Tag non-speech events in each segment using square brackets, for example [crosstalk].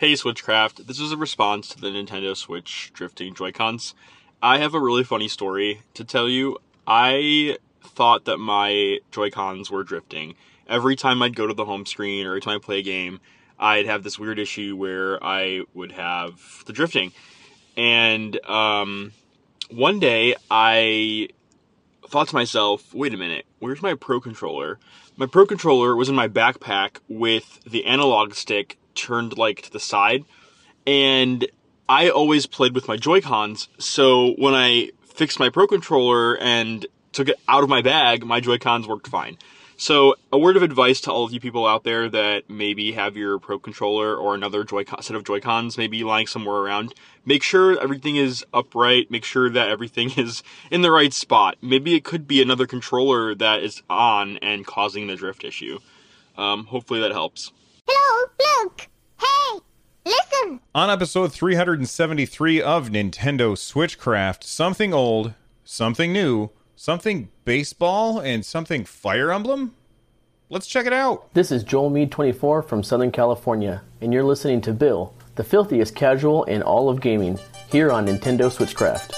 Hey Switchcraft, this is a response to the Nintendo Switch drifting Joy-Cons. I have a really funny story to tell you. I thought that my Joy-Cons were drifting. Every time I'd go to the home screen or every time I play a game, I'd have this weird issue where I would have the drifting. And um, one day I thought to myself, wait a minute, where's my Pro Controller? My Pro Controller was in my backpack with the analog stick turned like to the side. And I always played with my Joy-Cons, so when I fixed my Pro Controller and took it out of my bag, my Joy-Cons worked fine. So, a word of advice to all of you people out there that maybe have your Pro Controller or another Joy set of Joy-Cons maybe lying somewhere around. Make sure everything is upright. Make sure that everything [laughs] is in the right spot. Maybe it could be another controller that is on and causing the drift issue. Um, hopefully that helps. Hello, look! Hey, listen! On episode 373 of Nintendo Switchcraft, something old, something new, something baseball, and something Fire Emblem? Let's check it out. This is Joel Mead 24 from Southern California, and you're listening to Bill, the filthiest casual in all of gaming, here on Nintendo Switchcraft.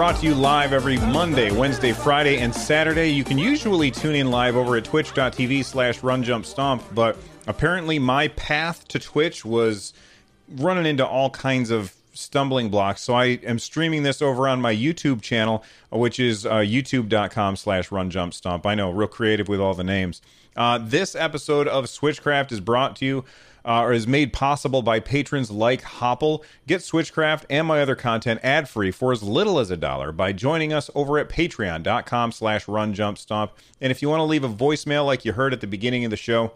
Brought to you live every Monday, Wednesday, Friday, and Saturday. You can usually tune in live over at twitch.tv slash runjumpstomp, but apparently my path to Twitch was running into all kinds of stumbling blocks. So I am streaming this over on my YouTube channel, which is uh, youtube.com slash runjumpstomp. I know, real creative with all the names. Uh, this episode of Switchcraft is brought to you uh, is made possible by patrons like Hopple. Get Switchcraft and my other content ad-free for as little as a dollar by joining us over at patreon.com slash runjumpstomp. And if you want to leave a voicemail like you heard at the beginning of the show,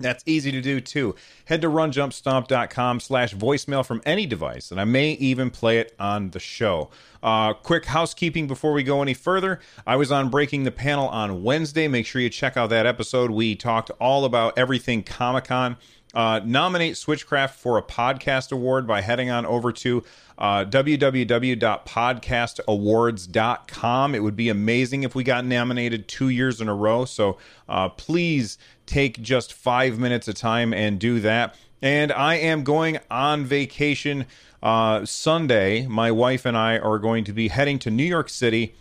that's easy to do too. Head to runjumpstomp.com slash voicemail from any device, and I may even play it on the show. Uh, quick housekeeping before we go any further. I was on Breaking the Panel on Wednesday. Make sure you check out that episode. We talked all about everything Comic Con. Uh, nominate Switchcraft for a podcast award by heading on over to uh, www.podcastawards.com. It would be amazing if we got nominated two years in a row. So uh, please take just five minutes of time and do that. And I am going on vacation uh, Sunday. My wife and I are going to be heading to New York City,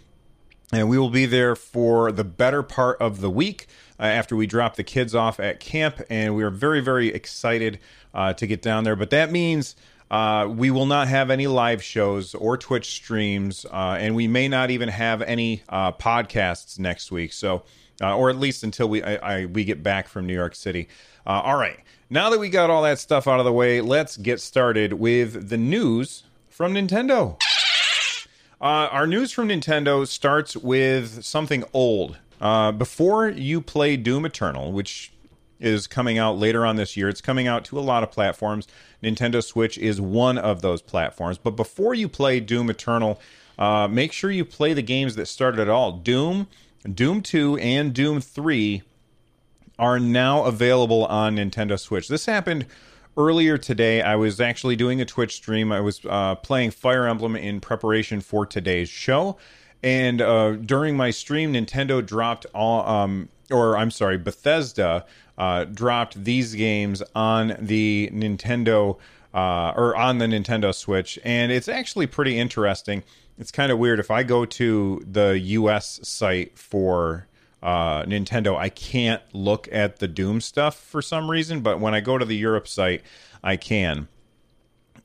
and we will be there for the better part of the week uh, after we drop the kids off at camp, and we are very, very excited uh, to get down there. But that means uh, we will not have any live shows or Twitch streams, uh, and we may not even have any uh, podcasts next week. So, uh, or at least until we I, I, we get back from New York City. all right, now that we got all that stuff out of the way, let's get started with the news from Nintendo. our news from Nintendo starts with something old uh, before you play Doom Eternal, which is coming out later on this year, it's coming out to a lot of platforms. Nintendo Switch is one of those platforms. But before you play Doom Eternal, uh, make sure you play the games that started it all. Doom, Doom 2, and Doom 3 are now available on Nintendo Switch. This happened earlier today. I was actually doing a Twitch stream. I was uh, playing Fire Emblem in preparation for today's show. And uh, during my stream, Nintendo dropped all, um, or I'm sorry, Bethesda uh, dropped these games on the Nintendo uh, or on the Nintendo Switch, and it's actually pretty interesting. It's kind of weird if I go to the U.S. site for uh, Nintendo, I can't look at the Doom stuff for some reason, but when I go to the Europe site, I can.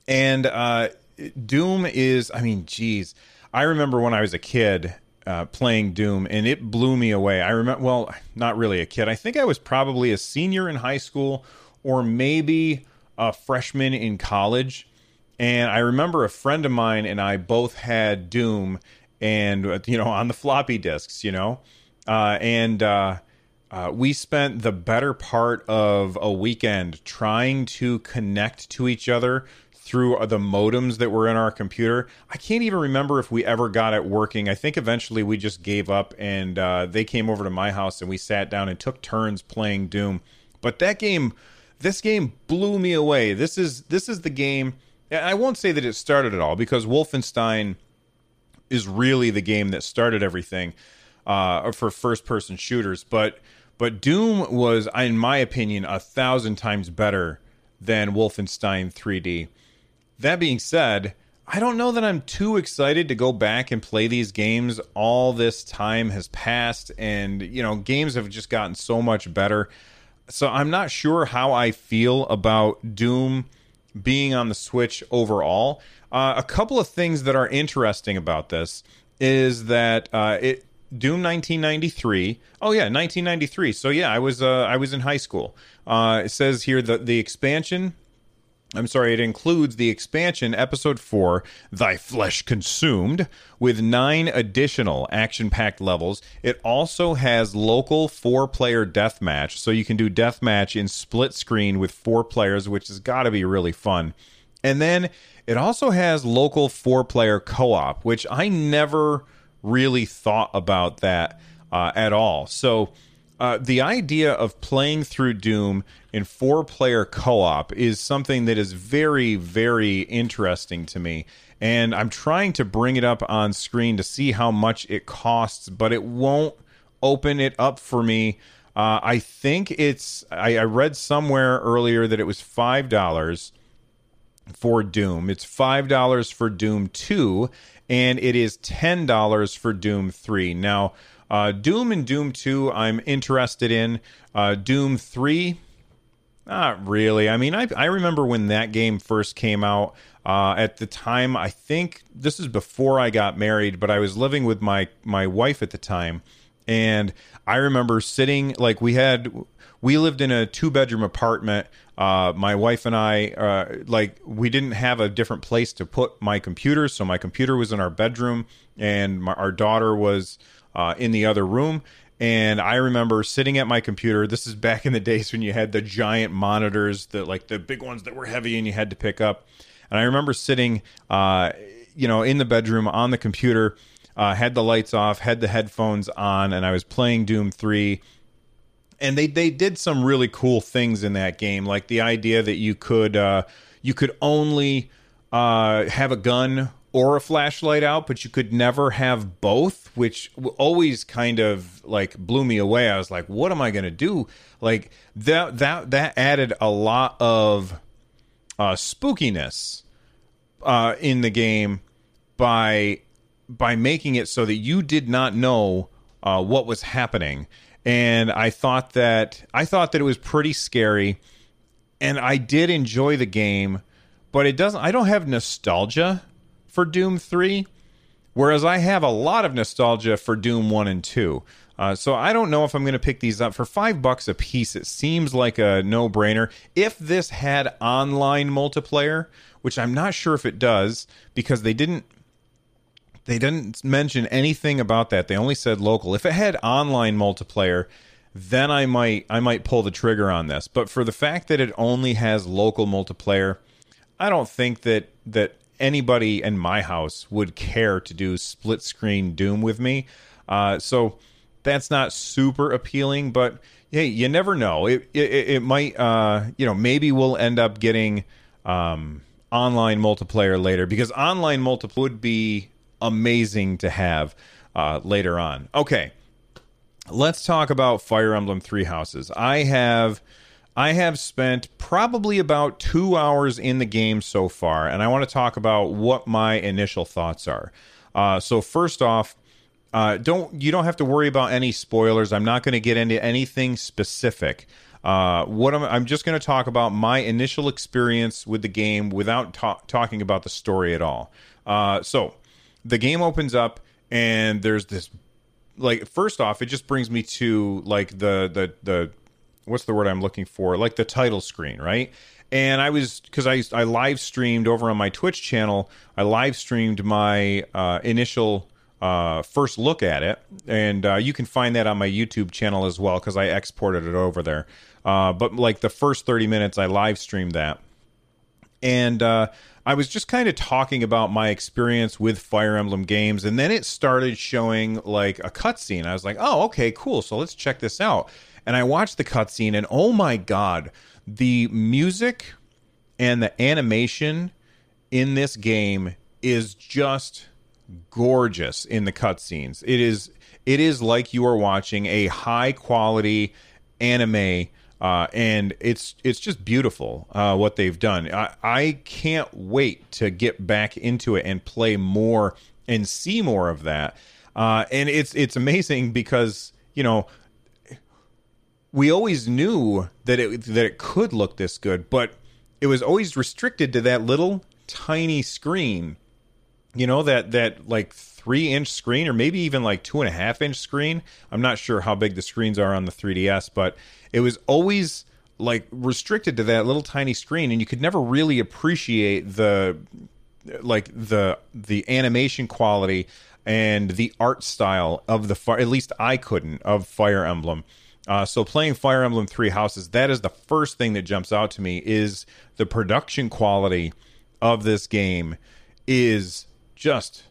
And uh, Doom is, I mean, geez I remember when I was a kid uh, playing Doom, and it blew me away. I remember, well, not really a kid. I think I was probably a senior in high school, or maybe a freshman in college. And I remember a friend of mine and I both had Doom, and uh, you know, on the floppy disks, you know, uh, and uh, uh, we spent the better part of a weekend trying to connect to each other through the modems that were in our computer. I can't even remember if we ever got it working. I think eventually we just gave up and uh, they came over to my house and we sat down and took turns playing Doom. But that game, this game blew me away. This is this is the game. I won't say that it started it all because Wolfenstein is really the game that started everything uh, for first person shooters. But but Doom was, in my opinion, a thousand times better than Wolfenstein 3D. That being said, I don't know that I'm too excited to go back and play these games. All this time has passed, and you know, games have just gotten so much better. So I'm not sure how I feel about Doom being on the Switch overall. Uh, a couple of things that are interesting about this is that uh, it Doom 1993. Oh yeah, 1993. So yeah, I was uh, I was in high school. Uh, it says here that the expansion. I'm sorry, it includes the expansion episode 4, Thy Flesh Consumed, with nine additional action packed levels. It also has local four player deathmatch, so you can do deathmatch in split screen with four players, which has got to be really fun. And then it also has local four player co op, which I never really thought about that uh, at all. So uh, the idea of playing through Doom in four player co op is something that is very, very interesting to me. And I'm trying to bring it up on screen to see how much it costs, but it won't open it up for me. Uh, I think it's, I, I read somewhere earlier that it was $5 for Doom. It's $5 for Doom 2 and it is ten dollars for Doom Three. Now, uh, Doom and Doom Two, I'm interested in. Uh, Doom Three, not really. I mean, I I remember when that game first came out. Uh, at the time, I think this is before I got married, but I was living with my my wife at the time, and I remember sitting like we had we lived in a two bedroom apartment. Uh, my wife and I, uh, like, we didn't have a different place to put my computer, so my computer was in our bedroom, and my, our daughter was uh, in the other room. And I remember sitting at my computer. This is back in the days when you had the giant monitors, the like the big ones that were heavy and you had to pick up. And I remember sitting, uh, you know, in the bedroom on the computer, uh, had the lights off, had the headphones on, and I was playing Doom Three and they they did some really cool things in that game, like the idea that you could uh, you could only uh, have a gun or a flashlight out, but you could never have both, which always kind of like blew me away. I was like, what am I going to do? Like that that that added a lot of uh, spookiness uh, in the game by by making it so that you did not know uh, what was happening and I thought that I thought that it was pretty scary, and I did enjoy the game, but it doesn't. I don't have nostalgia for Doom Three, whereas I have a lot of nostalgia for Doom One and Two. Uh, so I don't know if I'm going to pick these up for five bucks a piece. It seems like a no-brainer. If this had online multiplayer, which I'm not sure if it does, because they didn't they didn't mention anything about that. They only said local. If it had online multiplayer, then I might I might pull the trigger on this. But for the fact that it only has local multiplayer, I don't think that that anybody in my house would care to do split screen Doom with me. Uh, so that's not super appealing. But hey, you never know. It it, it might uh, you know maybe we'll end up getting um, online multiplayer later because online multiplayer would be amazing to have uh, later on. Okay, let's talk about Fire Emblem Three Houses. I have. I have spent probably about two hours in the game so far, and I want to talk about what my initial thoughts are. Uh, so first off, uh, don't you don't have to worry about any spoilers. I'm not going to get into anything specific. Uh, what I'm, I'm just going to talk about my initial experience with the game without ta- talking about the story at all. Uh, so the game opens up and there's this like first off it just brings me to like the the the what's the word i'm looking for like the title screen right and i was because i i live streamed over on my twitch channel i live streamed my uh, initial uh, first look at it and uh, you can find that on my youtube channel as well because i exported it over there uh, but like the first 30 minutes i live streamed that and uh, I was just kind of talking about my experience with Fire Emblem games, and then it started showing like a cutscene. I was like, "Oh, okay, cool. So let's check this out." And I watched the cutscene, and oh my god, the music and the animation in this game is just gorgeous in the cutscenes. It is it is like you are watching a high quality anime uh, and it's it's just beautiful uh, what they've done. I, I can't wait to get back into it and play more and see more of that. Uh, and it's it's amazing because you know we always knew that it that it could look this good, but it was always restricted to that little tiny screen. You know that that like three inch screen or maybe even like two and a half inch screen. I'm not sure how big the screens are on the 3DS, but it was always like restricted to that little tiny screen, and you could never really appreciate the like the the animation quality and the art style of the fire. At least I couldn't of Fire Emblem. Uh, so playing Fire Emblem Three Houses, that is the first thing that jumps out to me is the production quality of this game is just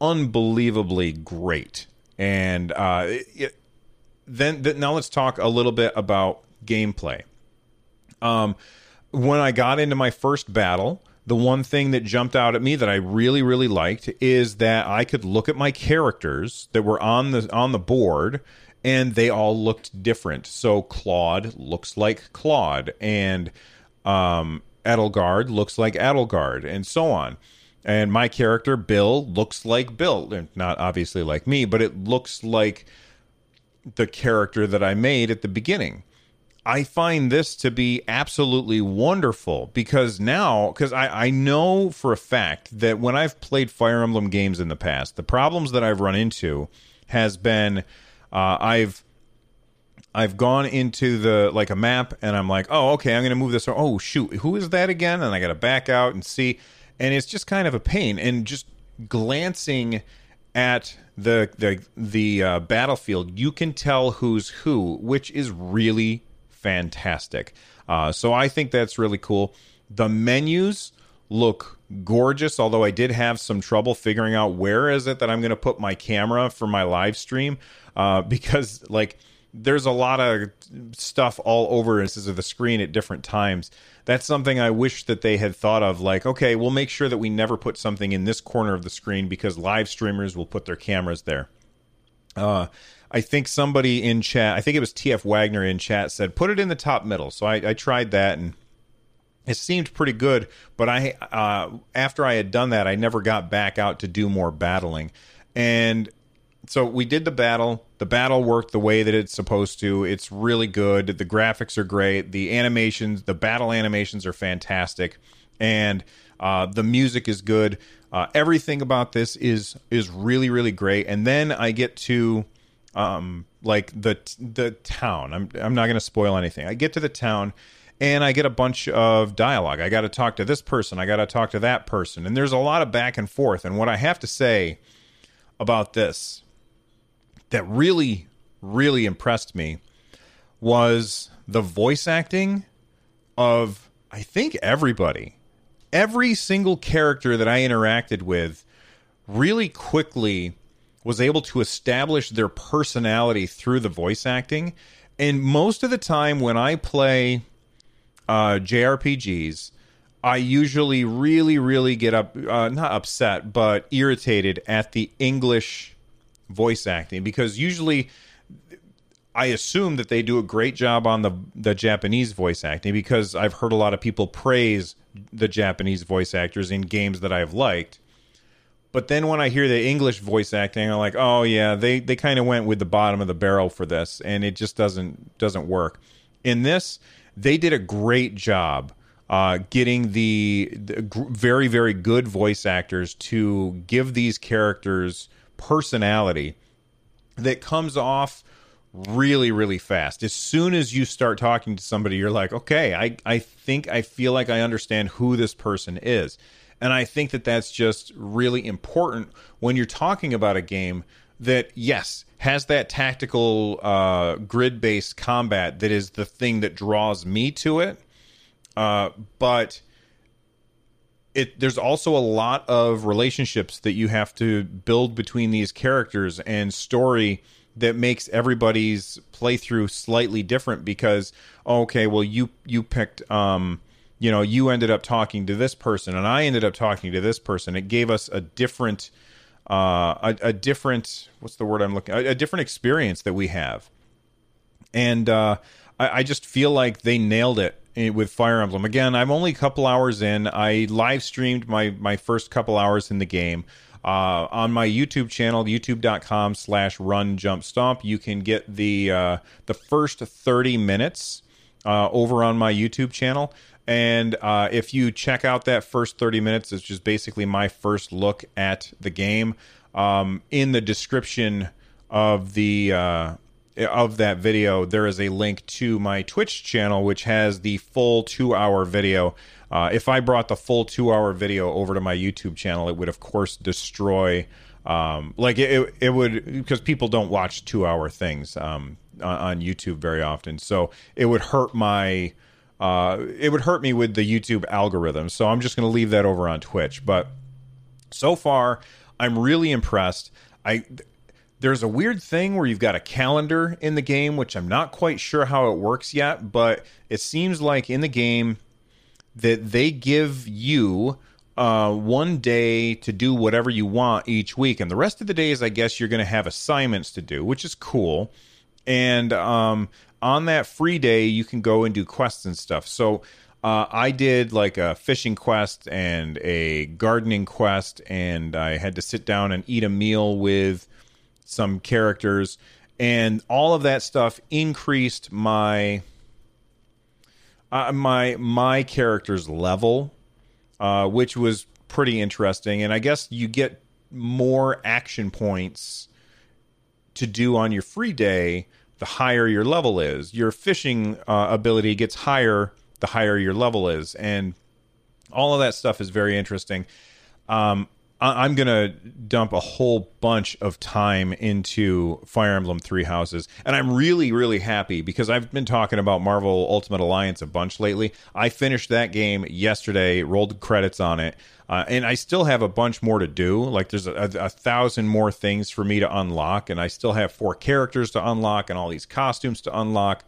unbelievably great. And uh, it, then, then now let's talk a little bit about gameplay. Um, when I got into my first battle, the one thing that jumped out at me that I really really liked is that I could look at my characters that were on the on the board and they all looked different. So Claude looks like Claude and um Edelgard looks like Edelgard and so on. And my character Bill looks like Bill, and not obviously like me, but it looks like the character that I made at the beginning. I find this to be absolutely wonderful because now, because I, I know for a fact that when I've played Fire Emblem games in the past, the problems that I've run into has been uh, I've I've gone into the like a map and I'm like, oh, okay, I'm going to move this. Oh, shoot, who is that again? And I got to back out and see, and it's just kind of a pain. And just glancing at the the the uh, battlefield, you can tell who's who, which is really fantastic. Uh, so I think that's really cool. The menus look gorgeous, although I did have some trouble figuring out where is it that I'm going to put my camera for my live stream uh, [laughs] because like there's a lot of stuff all over this is the screen at different times. That's something I wish that they had thought of. Like, okay, we'll make sure that we never put something in this corner of the screen because live streamers will put their cameras there. Uh, I think somebody in chat, I think it was TF Wagner in chat, said put it in the top middle. So I, I tried that and it seemed pretty good. But I, uh, after I had done that, I never got back out to do more battling. And so we did the battle. The battle worked the way that it's supposed to. It's really good. The graphics are great. The animations, the battle animations are fantastic, and uh, the music is good. Uh, everything about this is is really really great. And then I get to um, like the the town. I'm I'm not going to spoil anything. I get to the town and I get a bunch of dialogue. I got to talk to this person, I got to talk to that person, and there's a lot of back and forth. And what I have to say about this that really, really impressed me was the voice acting of, I think, everybody. Every single character that I interacted with really quickly was able to establish their personality through the voice acting. And most of the time, when I play uh, JRPGs, I usually really, really get up, uh, not upset, but irritated at the English voice acting because usually I assume that they do a great job on the the Japanese voice acting because I've heard a lot of people praise the Japanese voice actors in games that I've liked. But then when I hear the English voice acting, I'm like, oh yeah, they they kind of went with the bottom of the barrel for this, and it just doesn't doesn't work. In this, they did a great job uh, getting the, the very very good voice actors to give these characters personality that comes off really really fast. As soon as you start talking to somebody you're like okay i i think i feel like i understand who this person is. And i think that that's just really important when you're talking about a game that yes has that tactical uh, grid based combat that is the thing that draws me to it. Uh, but it there's also a lot of relationships that you have to build between these characters and story that makes everybody's playthrough slightly different because okay well you you picked um you know you ended up talking to this person and i ended up talking to this person. It gave us a different uh a, a different what's the word i'm looking a, a different experience that we have and uh I, I just feel like they nailed it with Fire Emblem. Again, I'm only a couple hours in. I live streamed my my first couple hours in the game. Uh, on my YouTube channel, youtube.com slash run jump stomp, you can get the uh, the first 30 minutes uh, over on my YouTube channel. And uh, if you check out that first 30 minutes, it's just basically my first look at the game. Um, in the description of the uh, of that video, there is a link to my Twitch channel, which has the full two hour video. Uh, if I brought the full two hour video over to my YouTube channel, it would, of course, destroy. Um, like it, it would because people don't watch two hour things um, on, on, YouTube very often, so it would hurt my. Uh, it would hurt me with the YouTube algorithm. So I'm just going to leave that over on Twitch. But so far, I'm really impressed. I there's a weird thing where you've got a calendar in the game, which I'm not quite sure how it works yet, but it seems like in the game that they give you uh, one day to do whatever you want each week, and the rest of the days, I guess you're going to have assignments to do, which is cool. And um, on that free day, you can go and do quests and stuff. So uh, I did like a fishing quest and a gardening quest, and I had to sit down and eat a meal with some characters, and all of that stuff increased my uh, my my character's level, uh, which was pretty interesting. And I guess you get more action points to do on your free day the higher your level is. Your fishing uh, ability gets higher the higher your level is, and all of that stuff is very interesting. Um, I'm going to dump a whole bunch of time into Fire Emblem Three Houses. And I'm really, really happy because I've been talking about Marvel Ultimate Alliance a bunch lately. I finished that game yesterday, rolled credits on it. Uh, and I still have a bunch more to do. Like there's a, a, a, thousand more things for me to unlock, and I still have four characters to unlock and all these costumes to unlock.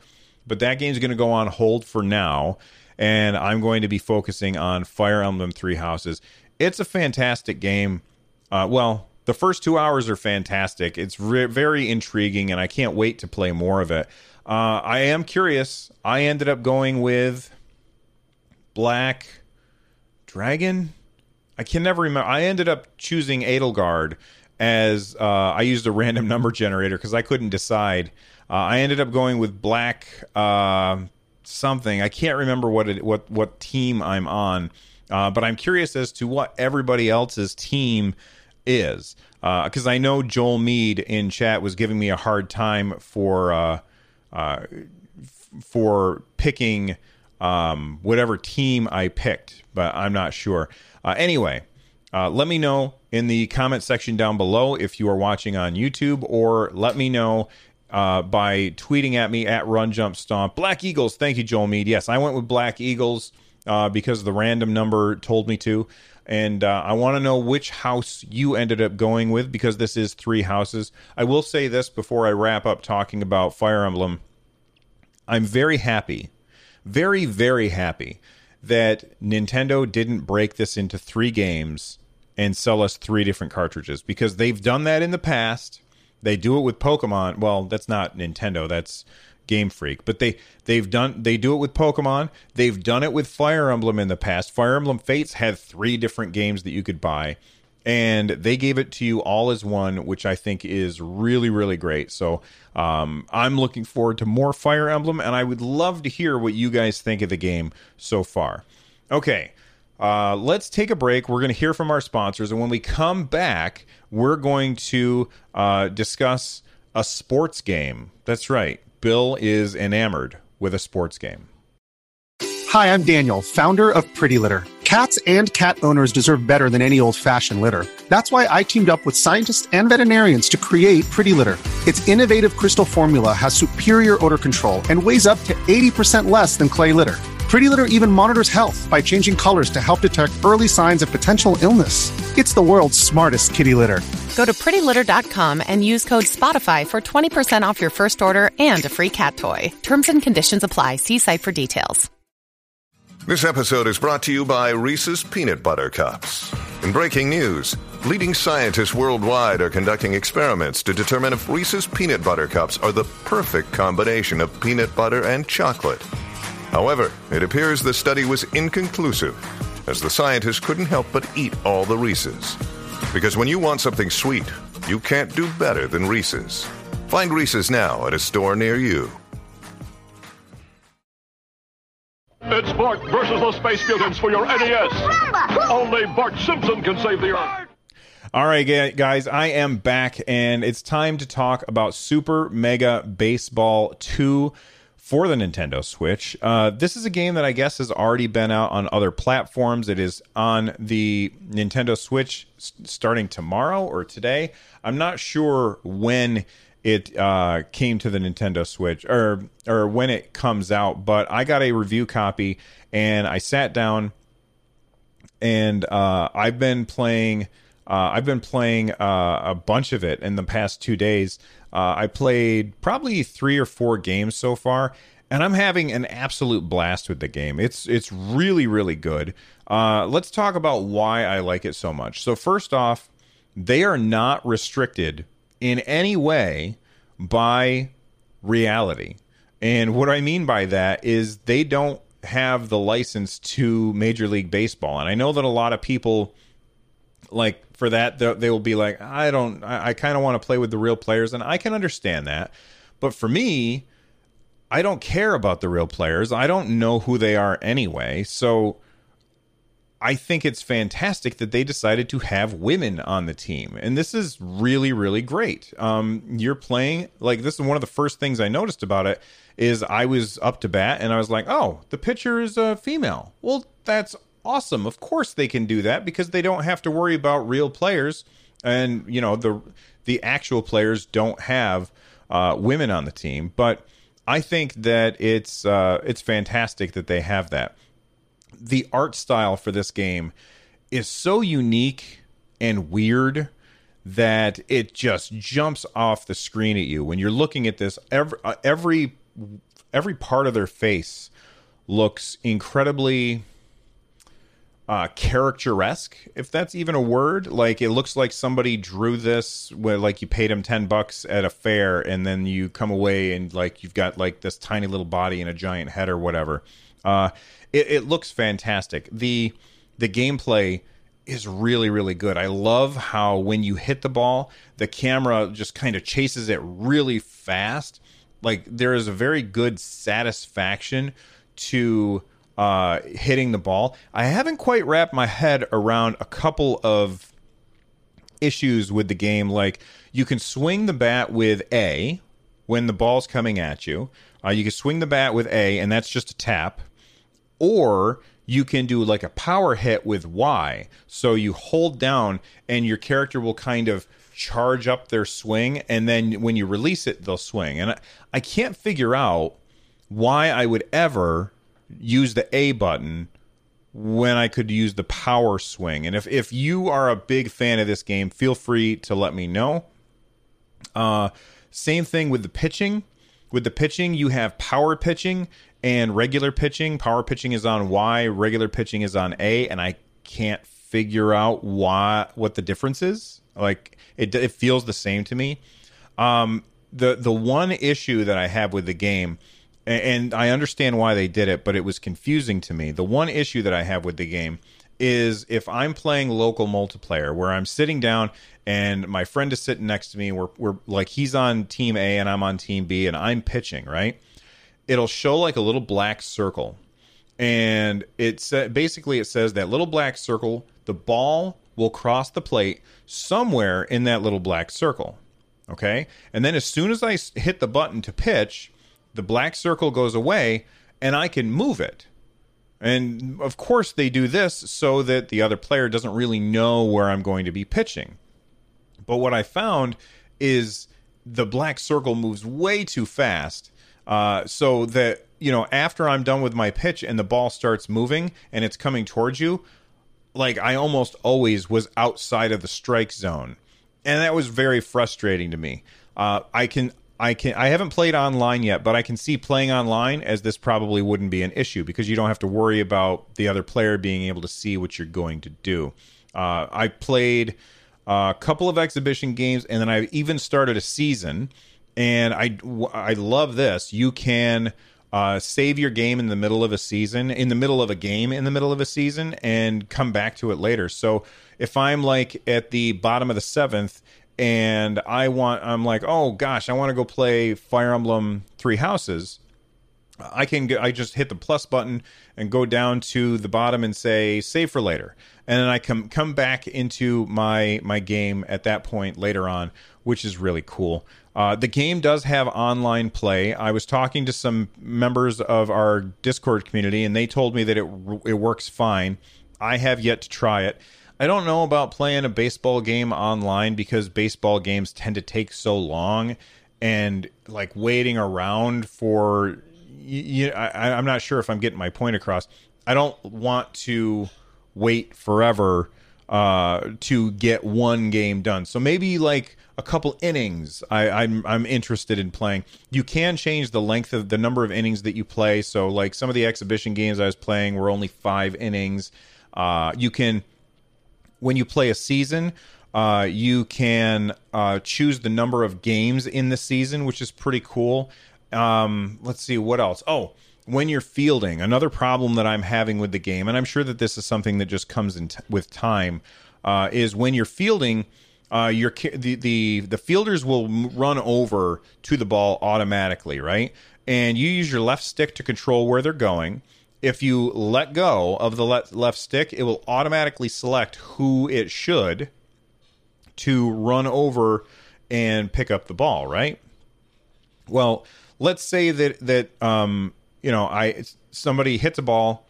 But that game's going to go on hold for now, and I'm going to be focusing on Fire Emblem Three Houses it's a fantastic game. Uh, well, the first two hours are fantastic. It's re- very intriguing, and I can't wait to play more of it. Uh, I am curious. I ended up going with Black Dragon. I can never remember. I ended up choosing Edelgard as uh, I used a random [laughs] number generator because I couldn't decide. Uh, I ended up going with Black uh, something. I can't remember what it, what what team I'm on. Uh, but I'm curious as to what everybody else's team is. Because uh, I know Joel Mead in chat was giving me a hard time for uh, uh for picking um, whatever team I picked, but I'm not sure. Uh, anyway, uh, let me know in the comment section down below if you are watching on YouTube, or let me know uh, by tweeting at me at Run Jump Stomp. Black Eagles, thank you, Joel Mead. Yes, I went with Black Eagles uh, because the random number told me to. And uh, I want to know which house you ended up going with because this is three houses. I will say this before I wrap up talking about Fire Emblem. I'm very happy, very, very happy that Nintendo didn't break this into three games and sell us three different cartridges because they've done that in the past. They do it with Pokemon. Well, that's not Nintendo. That's Game Freak, but they they've done they do it with Pokemon. They've done it with Fire Emblem in the past. Fire Emblem Fates had three different games that you could buy, and they gave it to you all as one, which I think is really really great. So um, I'm looking forward to more Fire Emblem, and I would love to hear what you guys think of the game so far. Okay. Uh, let's take a break. We're going to hear from our sponsors, and when we come back, we're going to uh, discuss a sports game. That's right. Bill is enamored with a sports game. Hi, I'm Daniel, founder of Pretty Litter. Cats and cat owners deserve better than any old fashioned litter. That's why I teamed up with scientists and veterinarians to create Pretty Litter. Its innovative crystal formula has superior odor control and weighs up to 80% less than clay litter. Pretty Litter even monitors health by changing colors to help detect early signs of potential illness. It's the world's smartest kitty litter. Go to prettylitter.com and use code SPOTIFY for 20% off your first order and a free cat toy. Terms and conditions apply. See site for details. This episode is brought to you by Reese's Peanut Butter Cups. In breaking news, leading scientists worldwide are conducting experiments to determine if Reese's Peanut Butter Cups are the perfect combination of peanut butter and chocolate. However, it appears the study was inconclusive, as the scientists couldn't help but eat all the Reese's. Because when you want something sweet, you can't do better than Reese's. Find Reese's now at a store near you. It's Bart versus the Space Mutants for your NES. Only Bart Simpson can save the Earth. All right, guys, I am back, and it's time to talk about Super Mega Baseball 2 for the Nintendo Switch. Uh, this is a game that I guess has already been out on other platforms. It is on the Nintendo Switch s- starting tomorrow or today. I'm not sure when it uh, came to the Nintendo Switch or or when it comes out, but I got a review copy and I sat down and uh, I've been playing. Uh, I've been playing uh, a bunch of it in the past two days. Uh, I played probably three or four games so far, and I'm having an absolute blast with the game. It's it's really really good. Uh, let's talk about why I like it so much. So first off, they are not restricted in any way by reality. And what I mean by that is they don't have the license to Major League Baseball. And I know that a lot of people like for that they will be like I don't I, I kind of want to play with the real players and I can understand that. But for me, I don't care about the real players. I don't know who they are anyway. So I think it's fantastic that they decided to have women on the team. And this is really, really great. Um, you're playing, like, this is one of the first things I noticed about it is I was up to bat and I was like, oh, the pitcher is a female. Well, that's awesome. Of course they can do that because they don't have to worry about real players. And, you know, the, the actual players don't have uh, women on the team. But I think that it's, uh, it's fantastic that they have that the art style for this game is so unique and weird that it just jumps off the screen at you when you're looking at this every uh, every every part of their face looks incredibly uh characteresque if that's even a word. Like it looks like somebody drew this where like you paid him 10 bucks at a fair and then you come away and like you've got like this tiny little body and a giant head or whatever. Uh it, it looks fantastic. The the gameplay is really really good. I love how when you hit the ball the camera just kind of chases it really fast. Like there is a very good satisfaction to uh, hitting the ball. I haven't quite wrapped my head around a couple of issues with the game. Like you can swing the bat with A when the ball's coming at you. Uh, you can swing the bat with A, and that's just a tap. Or you can do like a power hit with Y. So you hold down, and your character will kind of charge up their swing, and then when you release it, they'll swing. And I, I can't figure out why I would ever use the A button when I could use the power swing. And if if you are a big fan of this game, feel free to let me know. Uh, same thing with the pitching. With the pitching, you have power pitching and regular pitching. Power pitching is on Y, regular pitching is on A, and I can't figure out why what the difference is. Like it it feels the same to me. Um, the the one issue that I have with the game and I understand why they did it, but it was confusing to me. The one issue that I have with the game is if I'm playing local multiplayer where I'm sitting down and my friend is sitting next to me, we're, we're like he's on team A and I'm on team B and I'm pitching, right? It'll show like a little black circle. And it's basically it says that little black circle, the ball will cross the plate somewhere in that little black circle. Okay? And then as soon as I hit the button to pitch, the black circle goes away and I can move it. And of course, they do this so that the other player doesn't really know where I'm going to be pitching. But what I found is the black circle moves way too fast. Uh, so that you know, after I'm done with my pitch and the ball starts moving and it's coming towards you, like I almost always was outside of the strike zone, and that was very frustrating to me. Uh, I can I can I haven't played online yet, but I can see playing online as this probably wouldn't be an issue because you don't have to worry about the other player being able to see what you're going to do. Uh, I played a couple of exhibition games, and then I even started a season. And I I love this. You can uh, save your game in the middle of a season, in the middle of a game, in the middle of a season, and come back to it later. So if I'm like at the bottom of the seventh and I want, I'm like, oh gosh, I want to go play Fire Emblem Three Houses. I can I just hit the plus button and go down to the bottom and say save for later, and then I come come back into my my game at that point later on, which is really cool. Uh, the game does have online play. I was talking to some members of our Discord community, and they told me that it it works fine. I have yet to try it. I don't know about playing a baseball game online because baseball games tend to take so long, and like waiting around for you, I, I'm not sure if I'm getting my point across. I don't want to wait forever uh, to get one game done. So maybe like a couple innings. I, I'm I'm interested in playing. You can change the length of the number of innings that you play. So like some of the exhibition games I was playing were only five innings. Uh, you can when you play a season. Uh, you can uh, choose the number of games in the season, which is pretty cool. Um, let's see what else. Oh, when you're fielding, another problem that I'm having with the game, and I'm sure that this is something that just comes in t- with time, uh, is when you're fielding. Uh, your the, the the fielders will run over to the ball automatically, right? And you use your left stick to control where they're going. If you let go of the left left stick, it will automatically select who it should to run over and pick up the ball, right? Well, let's say that that um, you know I somebody hits a ball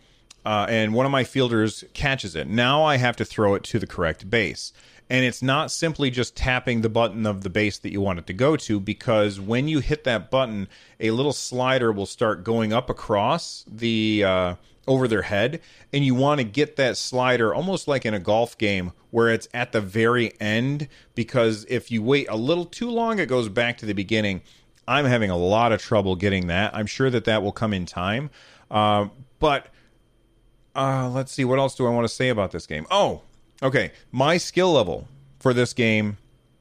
uh, and one of my fielders catches it. Now I have to throw it to the correct base. And it's not simply just tapping the button of the base that you want it to go to, because when you hit that button, a little slider will start going up across the uh, over their head, and you want to get that slider almost like in a golf game where it's at the very end. Because if you wait a little too long, it goes back to the beginning. I'm having a lot of trouble getting that. I'm sure that that will come in time. Uh, but uh, let's see, what else do I want to say about this game? Oh, okay. My skill level for this game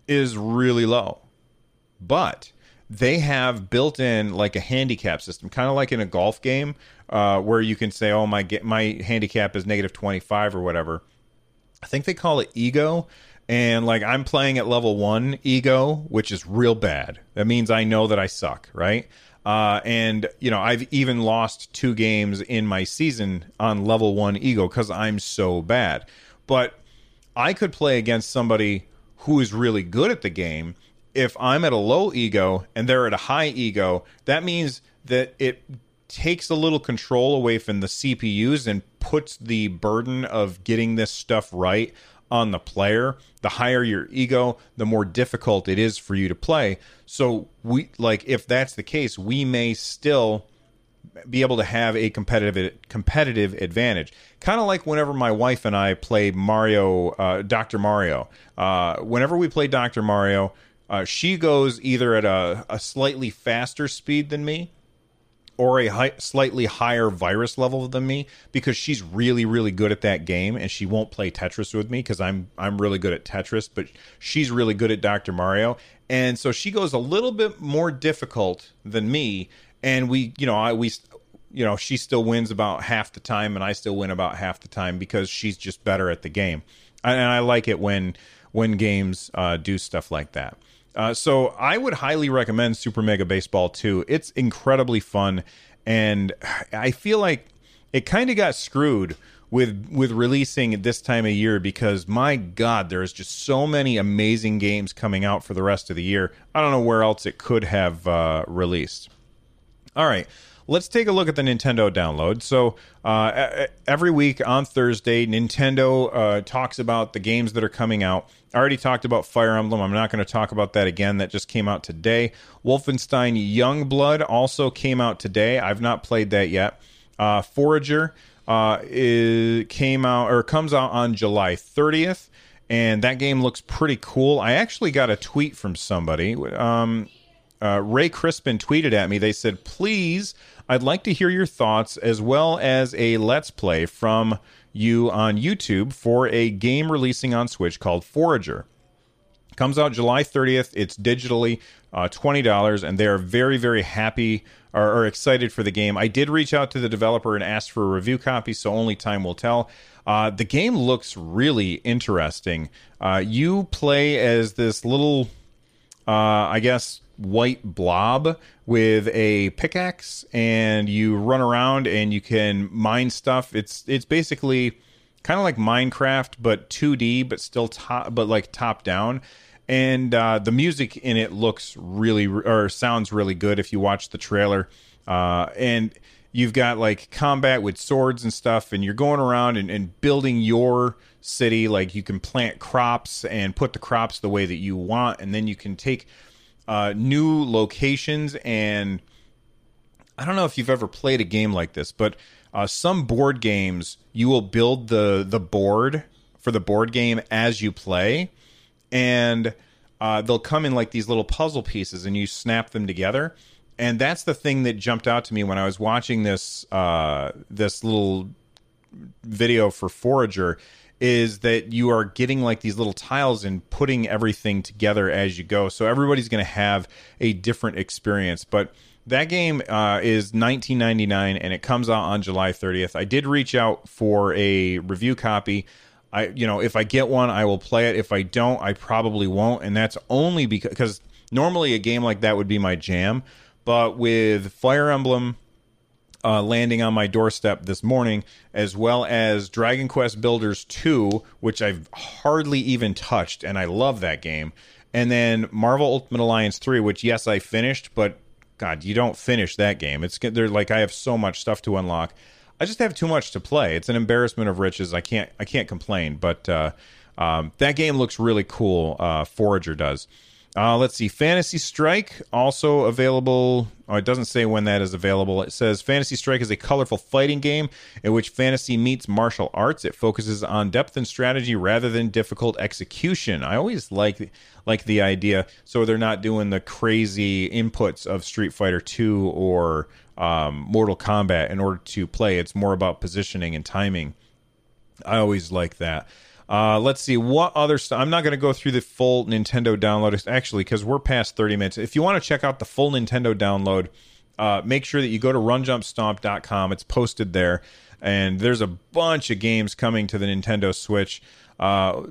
is really low, but they have built in like a handicap system, kind of like in a golf game, uh, where you can say, "Oh, my my handicap is negative twenty five or whatever." I think they call it ego, and like I'm playing at level one ego, which is real bad. That means I know that I suck, right? Uh, and you know I've even lost two games in my season on level one ego because I'm so bad. But I could play against somebody who is really good at the game. If I'm at a low ego and they're at a high ego, that means that it takes a little control away from the CPUs and puts the burden of getting this stuff right on the player. The higher your ego, the more difficult it is for you to play. So we like if that's the case, we may still be able to have a competitive competitive advantage. Kind of like whenever my wife and I play Mario, uh, Doctor Mario. Uh, whenever we play Doctor Mario, uh, she goes either at a, a slightly faster speed than me, or a high, slightly higher virus level than me because she's really really good at that game and she won't play Tetris with me because I'm I'm really good at Tetris but she's really good at Dr. Mario and so she goes a little bit more difficult than me and we you know I we you know she still wins about half the time and I still win about half the time because she's just better at the game and I like it when when games uh, do stuff like that. Uh, so I would highly recommend Super Mega Baseball 2. It's incredibly fun, and I feel like it kind of got screwed with with releasing at this time of year because my God, there's just so many amazing games coming out for the rest of the year. I don't know where else it could have uh, released. All right. Let's take a look at the Nintendo download. So, uh, every week on Thursday, Nintendo uh, talks about the games that are coming out. I already talked about Fire Emblem. I'm not going to talk about that again. That just came out today. Wolfenstein Youngblood also came out today. I've not played that yet. Uh, Forager uh, is, came out or comes out on July 30th, and that game looks pretty cool. I actually got a tweet from somebody. Um, uh, Ray Crispin tweeted at me. They said, "Please, I'd like to hear your thoughts as well as a let's play from you on YouTube for a game releasing on Switch called Forager." Comes out July 30th. It's digitally uh, $20, and they're very, very happy or, or, excited for the game. I did reach out to the developer and ask for a review copy, so only time will tell. Uh, the game looks really interesting. Uh, you play as this little, uh, I guess, white blob with a pickaxe, and you run around and you can mine stuff. It's it's basically kind of like Minecraft, but 2D, but still top, but like top down and uh, the music in it looks really or sounds really good if you watch the trailer. Uh, and you've got like combat with swords and stuff, and you're going around and, and, building your city. Like you can plant crops and put the crops the way that you want, and then you can take uh, new locations. And I don't know if you've ever played a game like this, but uh, some board games you will build the the board for the board game as you play and uh, they'll come in like these little puzzle pieces, and you snap them together. And that's the thing that jumped out to me when I was watching this uh, this little video for Forager is that you are getting like these little tiles and putting everything together as you go. So everybody's going to have a different experience, but that game uh, is 19.99 and it comes out on July 30th. I did reach out for a review copy. I you know if I get one, I will play it. If I don't, I probably won't, and that's only because because normally a game like that would be my jam, but with Fire Emblem. Uh, landing on my doorstep this morning, as well as Dragon Quest Builders 2, which I've hardly even touched, and I love that game. And then Marvel Ultimate Alliance 3, which, yes, I finished, but God, you don't finish that game. It's they're like I have so much stuff to unlock. I just have too much to play. It's an embarrassment of riches. I can't I can't complain. But uh, um, that game looks really cool. Uh, Forager does. Uh, let's see. Fantasy Strike also available. Oh, it doesn't say when that is available. It says Fantasy Strike is a colorful fighting game in which fantasy meets martial arts. It focuses on depth and strategy rather than difficult execution. I always like like the idea. So they're not doing the crazy inputs of Street Fighter Two or um, Mortal Kombat in order to play. It's more about positioning and timing. I always like that. Uh, let's see what other stuff. I'm not going to go through the full Nintendo download actually because we're past 30 minutes. If you want to check out the full Nintendo download, uh, make sure that you go to runjumpstomp.com. It's posted there, and there's a bunch of games coming to the Nintendo Switch. Uh,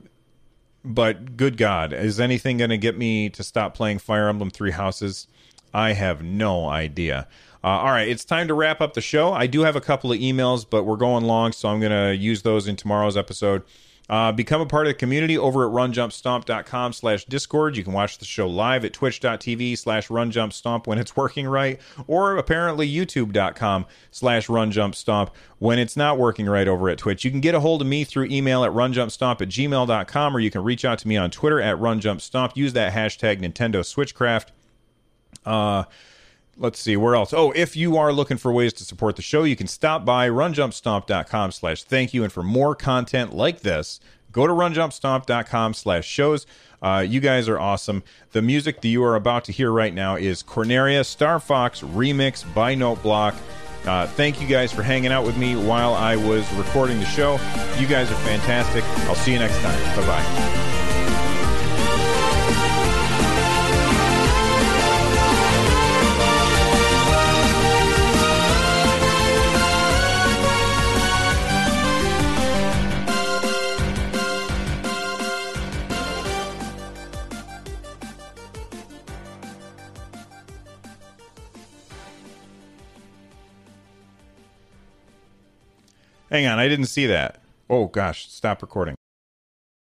but good God, is anything going to get me to stop playing Fire Emblem Three Houses? I have no idea. Uh, all right, it's time to wrap up the show. I do have a couple of emails, but we're going long, so I'm going to use those in tomorrow's episode. Uh, become a part of the community over at runjumpstomp.com slash discord. You can watch the show live at twitch.tv slash runjumpstomp when it's working right, or apparently youtube.com slash runjumpstomp when it's not working right over at Twitch. You can get a hold of me through email at runjumpstomp at gmail.com, or you can reach out to me on Twitter at runjumpstomp. Use that hashtag Nintendo Switchcraft. Uh, let's see where else? Oh if you are looking for ways to support the show you can stop by runjumpstomp.com slash thank you. And for more content like this go to runjumpstomp.com slash shows. Uh, you guys are awesome. The music that you are about to hear right now is corneria star fox remix by note block. Uh, thank you guys for hanging out with me while i was recording the show. You guys are fantastic. I'll see you next time. Bye bye Hang on, I didn't see that. Oh gosh, stop recording.